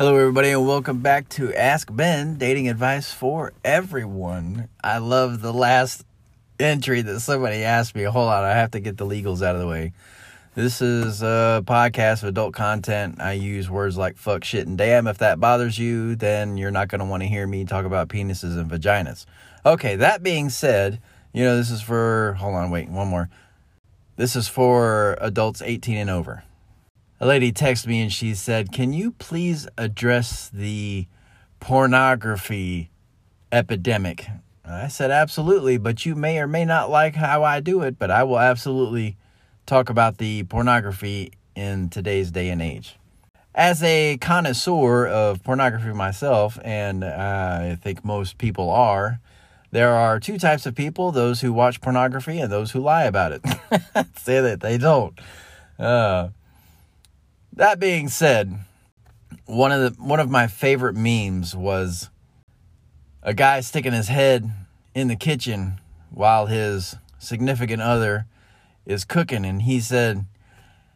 Hello, everybody, and welcome back to Ask Ben Dating Advice for Everyone. I love the last entry that somebody asked me. Hold on, I have to get the legals out of the way. This is a podcast of adult content. I use words like fuck, shit, and damn. If that bothers you, then you're not going to want to hear me talk about penises and vaginas. Okay, that being said, you know, this is for, hold on, wait, one more. This is for adults 18 and over a lady texted me and she said, Can you please address the pornography epidemic? I said, Absolutely, but you may or may not like how I do it, but I will absolutely talk about the pornography in today's day and age. As a connoisseur of pornography myself, and I think most people are, there are two types of people those who watch pornography and those who lie about it. Say that they don't. Uh, that being said, one of the one of my favorite memes was a guy sticking his head in the kitchen while his significant other is cooking and he said,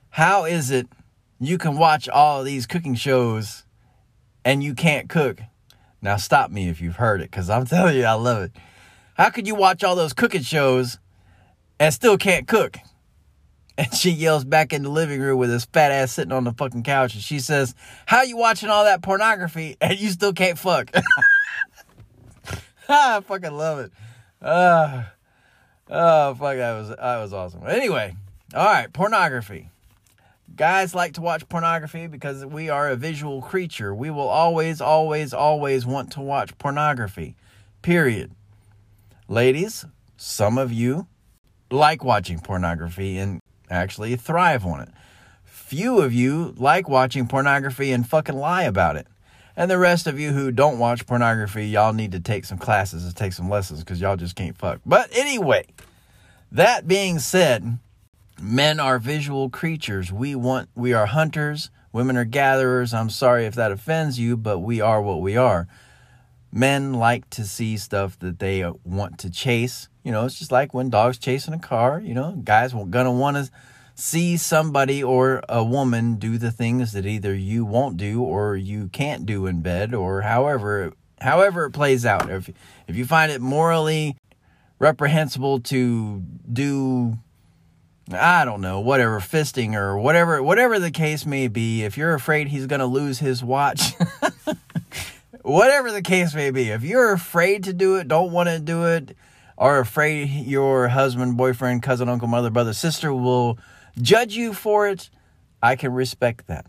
"How is it you can watch all these cooking shows and you can't cook?" Now stop me if you've heard it cuz I'm telling you I love it. How could you watch all those cooking shows and still can't cook? And she yells back in the living room with his fat ass sitting on the fucking couch. And she says, How you watching all that pornography and you still can't fuck? I fucking love it. Uh, oh, fuck, that was, that was awesome. Anyway, all right, pornography. Guys like to watch pornography because we are a visual creature. We will always, always, always want to watch pornography. Period. Ladies, some of you like watching pornography and actually thrive on it. Few of you like watching pornography and fucking lie about it. And the rest of you who don't watch pornography, y'all need to take some classes and take some lessons because y'all just can't fuck. But anyway, that being said, men are visual creatures. We want we are hunters, women are gatherers. I'm sorry if that offends you, but we are what we are. Men like to see stuff that they uh, want to chase. You know, it's just like when dogs chasing a car, you know, guys are gonna want to see somebody or a woman do the things that either you won't do or you can't do in bed or however however it plays out. If if you find it morally reprehensible to do I don't know, whatever fisting or whatever whatever the case may be, if you're afraid he's going to lose his watch whatever the case may be, if you're afraid to do it, don't want to do it, are afraid your husband, boyfriend, cousin, uncle, mother, brother, sister will judge you for it, I can respect that.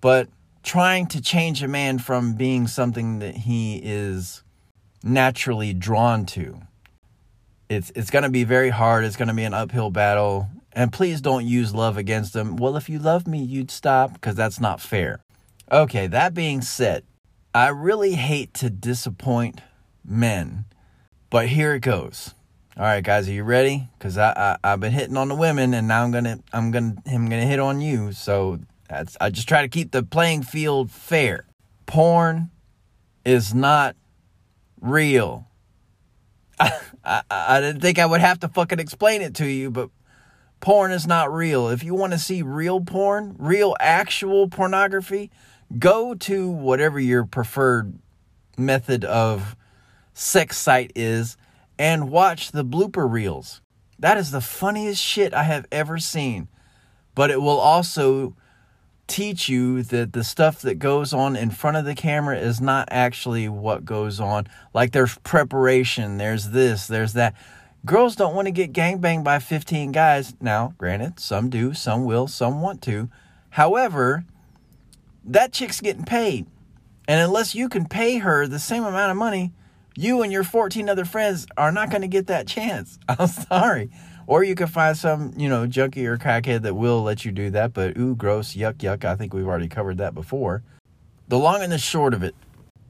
But trying to change a man from being something that he is naturally drawn to, it's it's going to be very hard. It's going to be an uphill battle. And please don't use love against them. Well, if you love me, you'd stop because that's not fair. Okay, that being said, I really hate to disappoint men but here it goes. All right, guys, are you ready? Because I, I have been hitting on the women, and now I'm gonna I'm gonna I'm gonna hit on you. So that's I just try to keep the playing field fair. Porn is not real. I, I, I didn't think I would have to fucking explain it to you, but porn is not real. If you want to see real porn, real actual pornography, go to whatever your preferred method of sex site is and watch the blooper reels. That is the funniest shit I have ever seen. But it will also teach you that the stuff that goes on in front of the camera is not actually what goes on. Like there's preparation, there's this, there's that. Girls don't want to get gangbanged by 15 guys. Now, granted, some do, some will, some want to. However, that chick's getting paid. And unless you can pay her the same amount of money, you and your 14 other friends are not going to get that chance. I'm sorry. Or you can find some, you know, junkie or crackhead that will let you do that, but ooh, gross, yuck, yuck. I think we've already covered that before. The long and the short of it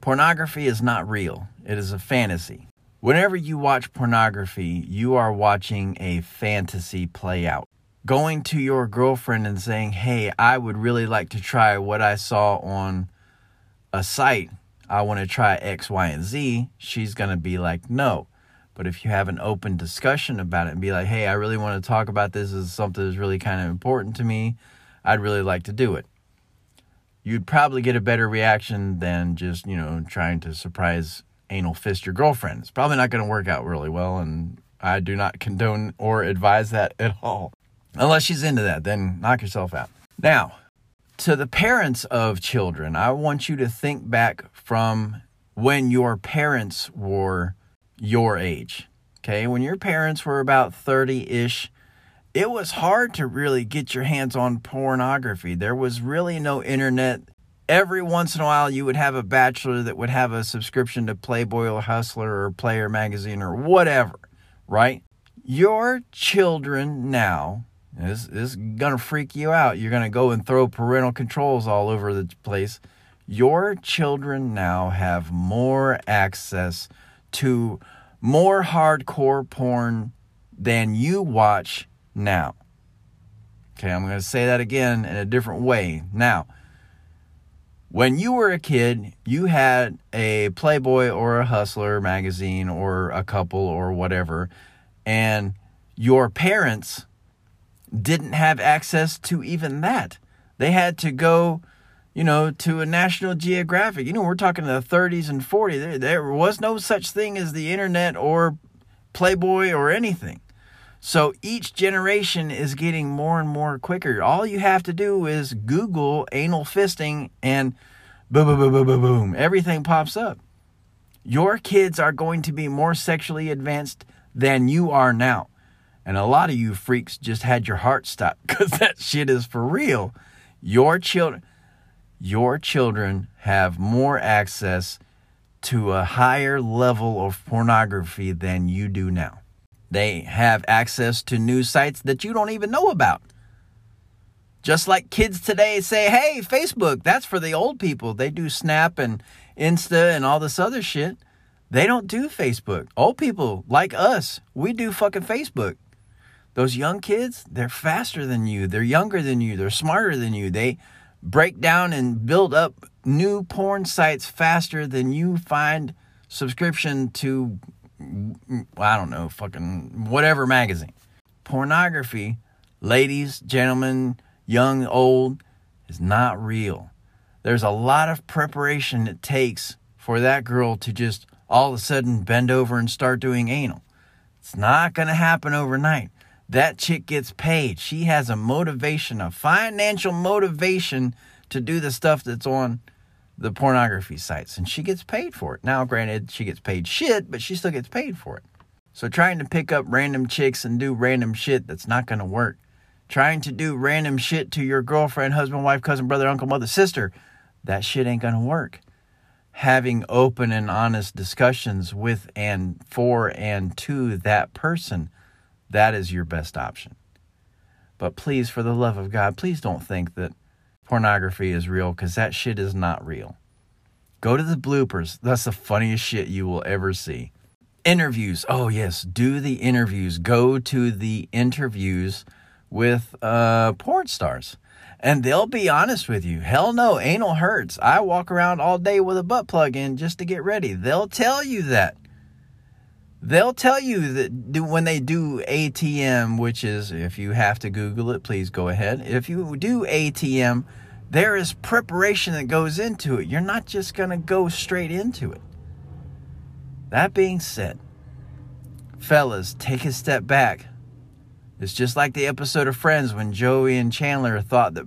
pornography is not real, it is a fantasy. Whenever you watch pornography, you are watching a fantasy play out. Going to your girlfriend and saying, hey, I would really like to try what I saw on a site I want to try X, Y, and Z, she's going to be like, no. But if you have an open discussion about it and be like, hey, I really want to talk about this as something that's really kind of important to me, I'd really like to do it. you'd probably get a better reaction than just, you know, trying to surprise anal fist your girlfriend. It's probably not going to work out really well, and I do not condone or advise that at all. Unless she's into that, then knock yourself out. Now, to the parents of children, I want you to think back from when your parents were your age. Okay, when your parents were about 30 ish, it was hard to really get your hands on pornography. There was really no internet. Every once in a while, you would have a bachelor that would have a subscription to Playboy or Hustler or Player magazine or whatever, right? Your children now, this, is to freak you out. You're to go and throw parental controls all over the place. Your children now have more access to more hardcore porn than you watch now. Okay, I'm going to say that again in a different way. Now, when you were a kid, you had a Playboy or a Hustler magazine or a couple or whatever, and your parents didn't have access to even that. They had to go, you know, to a National Geographic. You know, we're talking the 30s and 40s. There, there was no such thing as the internet or Playboy or anything. So each generation is getting more and more quicker. All you have to do is Google anal fisting and boom, boom, boom, boom, boom, boom. Everything pops up. Your kids are going to be more sexually advanced than you are now. And a lot of you freaks just had your heart stopped because that shit is for real. Your children, your children have more access to a higher level of pornography than you do now. They have access to new sites that you don't even know about. Just like kids today say, hey, Facebook, that's for the old people. They do Snap and Insta and all this other shit. They don't do Facebook. Old people like us, we do fucking Facebook. Those young kids, they're faster than you. They're younger than you. They're smarter than you. They break down and build up new porn sites faster than you find subscription to I don't know, fucking whatever magazine. Pornography, ladies, gentlemen, young, old, is not real. There's a lot of preparation it takes for that girl to just all of a sudden bend over and start doing anal. It's not going to happen overnight. That chick gets paid. She has a motivation, a financial motivation to do the stuff that's on the pornography sites and she gets paid for it. Now, granted, she gets paid shit, but she still gets paid for it. So, trying to pick up random chicks and do random shit that's not going to work. Trying to do random shit to your girlfriend, husband, wife, cousin, brother, uncle, mother, sister, that shit ain't going to work. Having open and honest discussions with and for and to that person, that is your best option. But please, for the love of God, please don't think that pornography is real because that shit is not real. Go to the bloopers. That's the funniest shit you will ever see. Interviews. Oh, yes. Do the interviews. Go to the interviews with uh, porn stars. And they'll be honest with you. Hell no, anal hurts. I walk around all day with a butt plug in just to get ready. They'll tell you that. They'll tell you that when they do ATM, which is, if you have to Google it, please go ahead. If you do ATM, there is preparation that goes into it. You're not just going to go straight into it. That being said, fellas, take a step back. It's just like the episode of Friends when Joey and Chandler thought that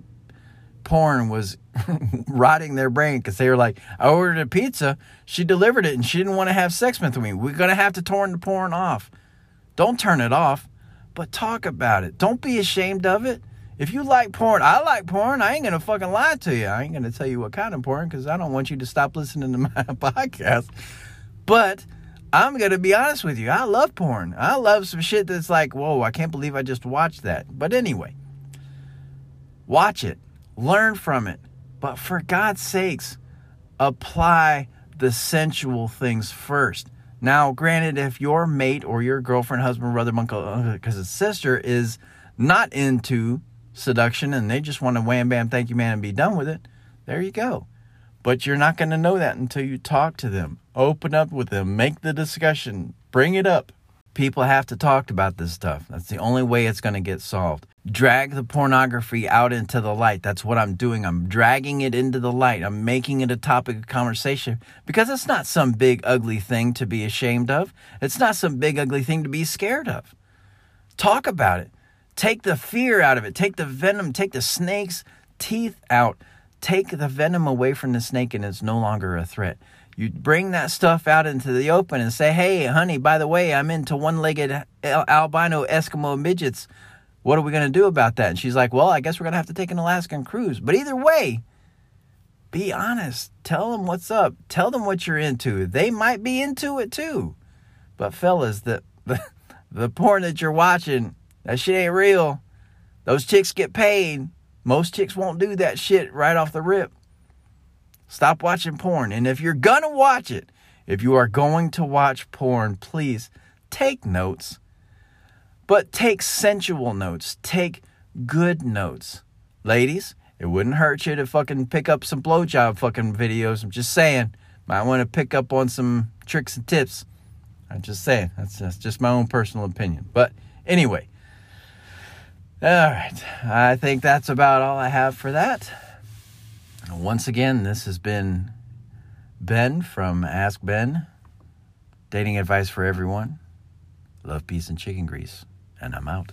porn was rotting their brain because they were like, I ordered a pizza, she delivered it, and she didn't want to have sex with me. We're going to have to turn the porn off. Don't turn it off, but talk about it. Don't be ashamed of it. If you like porn, I like porn. I ain't going to fucking lie to you. I ain't going to tell you what kind of porn because I don't want you to stop listening to my podcast. But I'm going to be honest with you. I love porn. I love some shit that's like, whoa, I can't believe I just watched that. But anyway, watch it learn from it. But for God's sakes, apply the sensual things first. Now, granted, if your mate or your girlfriend, husband, brother, uncle, because his sister is not into seduction and they just want to wham bam, thank you, man, and be done with it, there you go. But you're not going to know that until you talk to them, open up with them, make the discussion, bring it up. People have to talk about this stuff. That's the only way it's going to get solved. Drag the pornography out into the light. That's what I'm doing. I'm dragging it into the light. I'm making it a topic of conversation because it's not some big, ugly thing to be ashamed of. It's not some big, ugly thing to be scared of. Talk about it. Take the fear out of it. Take the venom, take the snake's teeth out. Take the venom away from the snake, and it's no longer a threat. You bring that stuff out into the open and say, hey, honey, by the way, I'm into one legged albino Eskimo midgets. What are we going to do about that? And she's like, well, I guess we're going to have to take an Alaskan cruise. But either way, be honest. Tell them what's up. Tell them what you're into. They might be into it too. But, fellas, the, the, the porn that you're watching, that shit ain't real. Those chicks get paid. Most chicks won't do that shit right off the rip. Stop watching porn. And if you're going to watch it, if you are going to watch porn, please take notes. But take sensual notes. Take good notes. Ladies, it wouldn't hurt you to fucking pick up some blowjob fucking videos. I'm just saying. Might want to pick up on some tricks and tips. I'm just saying. That's, that's just my own personal opinion. But anyway. All right. I think that's about all I have for that. Once again, this has been Ben from Ask Ben. Dating advice for everyone. Love, peace, and chicken grease. And I'm out.